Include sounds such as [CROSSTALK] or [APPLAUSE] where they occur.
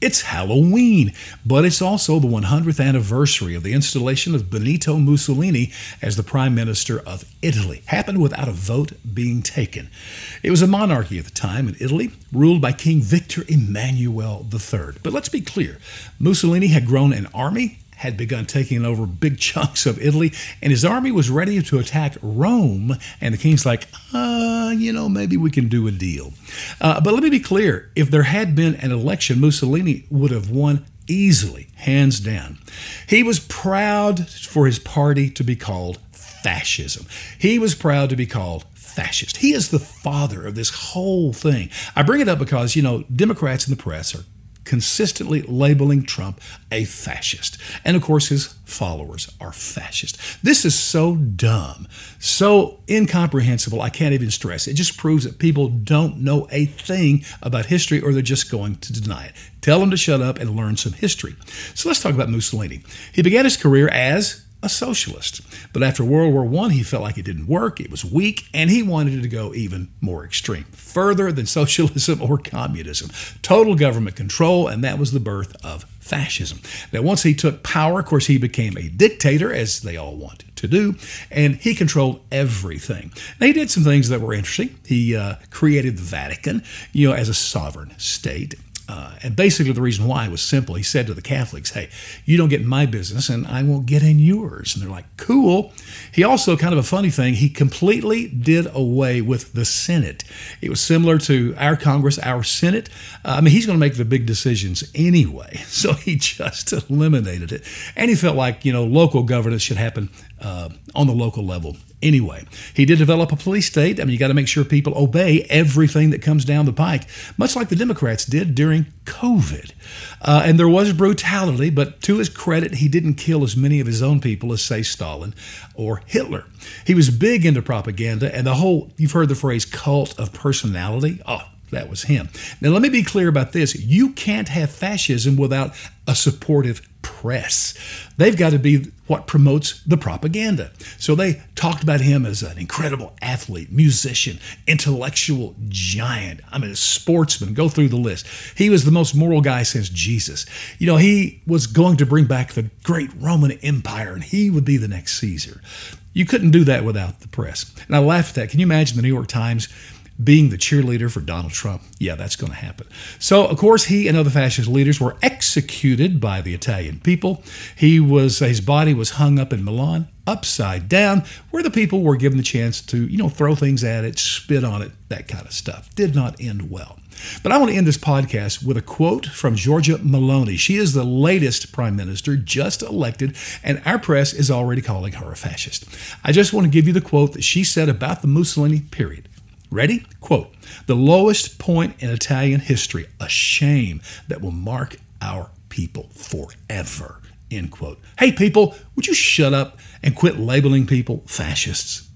It's Halloween, but it's also the 100th anniversary of the installation of Benito Mussolini as the Prime Minister of Italy. Happened without a vote being taken. It was a monarchy at the time in Italy, ruled by King Victor Emmanuel III. But let's be clear Mussolini had grown an army had begun taking over big chunks of Italy, and his army was ready to attack Rome. And the king's like, uh, you know, maybe we can do a deal. Uh, but let me be clear if there had been an election, Mussolini would have won easily, hands down. He was proud for his party to be called fascism. He was proud to be called fascist. He is the father of this whole thing. I bring it up because, you know, Democrats in the press are consistently labeling Trump a fascist. And of course, his followers are fascist. This is so dumb, so incomprehensible, I can't even stress. It just proves that people don't know a thing about history or they're just going to deny it. Tell them to shut up and learn some history. So let's talk about Mussolini. He began his career as a socialist. But after World War I, he felt like it didn't work, it was weak, and he wanted it to go even more extreme, further than [LAUGHS] socialism or communism. Total government control, and that was the birth of fascism. Now, once he took power, of course, he became a dictator, as they all want to do, and he controlled everything. Now, he did some things that were interesting. He uh, created the Vatican, you know, as a sovereign state. Uh, and basically, the reason why was simple. He said to the Catholics, Hey, you don't get in my business, and I won't get in yours. And they're like, Cool. He also, kind of a funny thing, he completely did away with the Senate. It was similar to our Congress, our Senate. Uh, I mean, he's going to make the big decisions anyway. [LAUGHS] So he just eliminated it. And he felt like, you know, local governance should happen uh, on the local level anyway. He did develop a police state. I mean, you got to make sure people obey everything that comes down the pike, much like the Democrats did during COVID. Uh, and there was brutality, but to his credit, he didn't kill as many of his own people as, say, Stalin or Hitler. He was big into propaganda and the whole, you've heard the phrase cult of personality. Oh, that was him. Now, let me be clear about this. You can't have fascism without a supportive press. They've got to be what promotes the propaganda. So they talked about him as an incredible athlete, musician, intellectual giant. I mean, a sportsman. Go through the list. He was the most moral guy since Jesus. You know, he was going to bring back the great Roman Empire and he would be the next Caesar. You couldn't do that without the press. And I laugh at that. Can you imagine the New York Times? being the cheerleader for Donald Trump. Yeah, that's going to happen. So, of course, he and other fascist leaders were executed by the Italian people. He was his body was hung up in Milan, upside down, where the people were given the chance to, you know, throw things at it, spit on it, that kind of stuff. Did not end well. But I want to end this podcast with a quote from Giorgia Meloni. She is the latest prime minister just elected, and our press is already calling her a fascist. I just want to give you the quote that she said about the Mussolini period. Ready? Quote The lowest point in Italian history, a shame that will mark our people forever. End quote. Hey, people, would you shut up and quit labeling people fascists?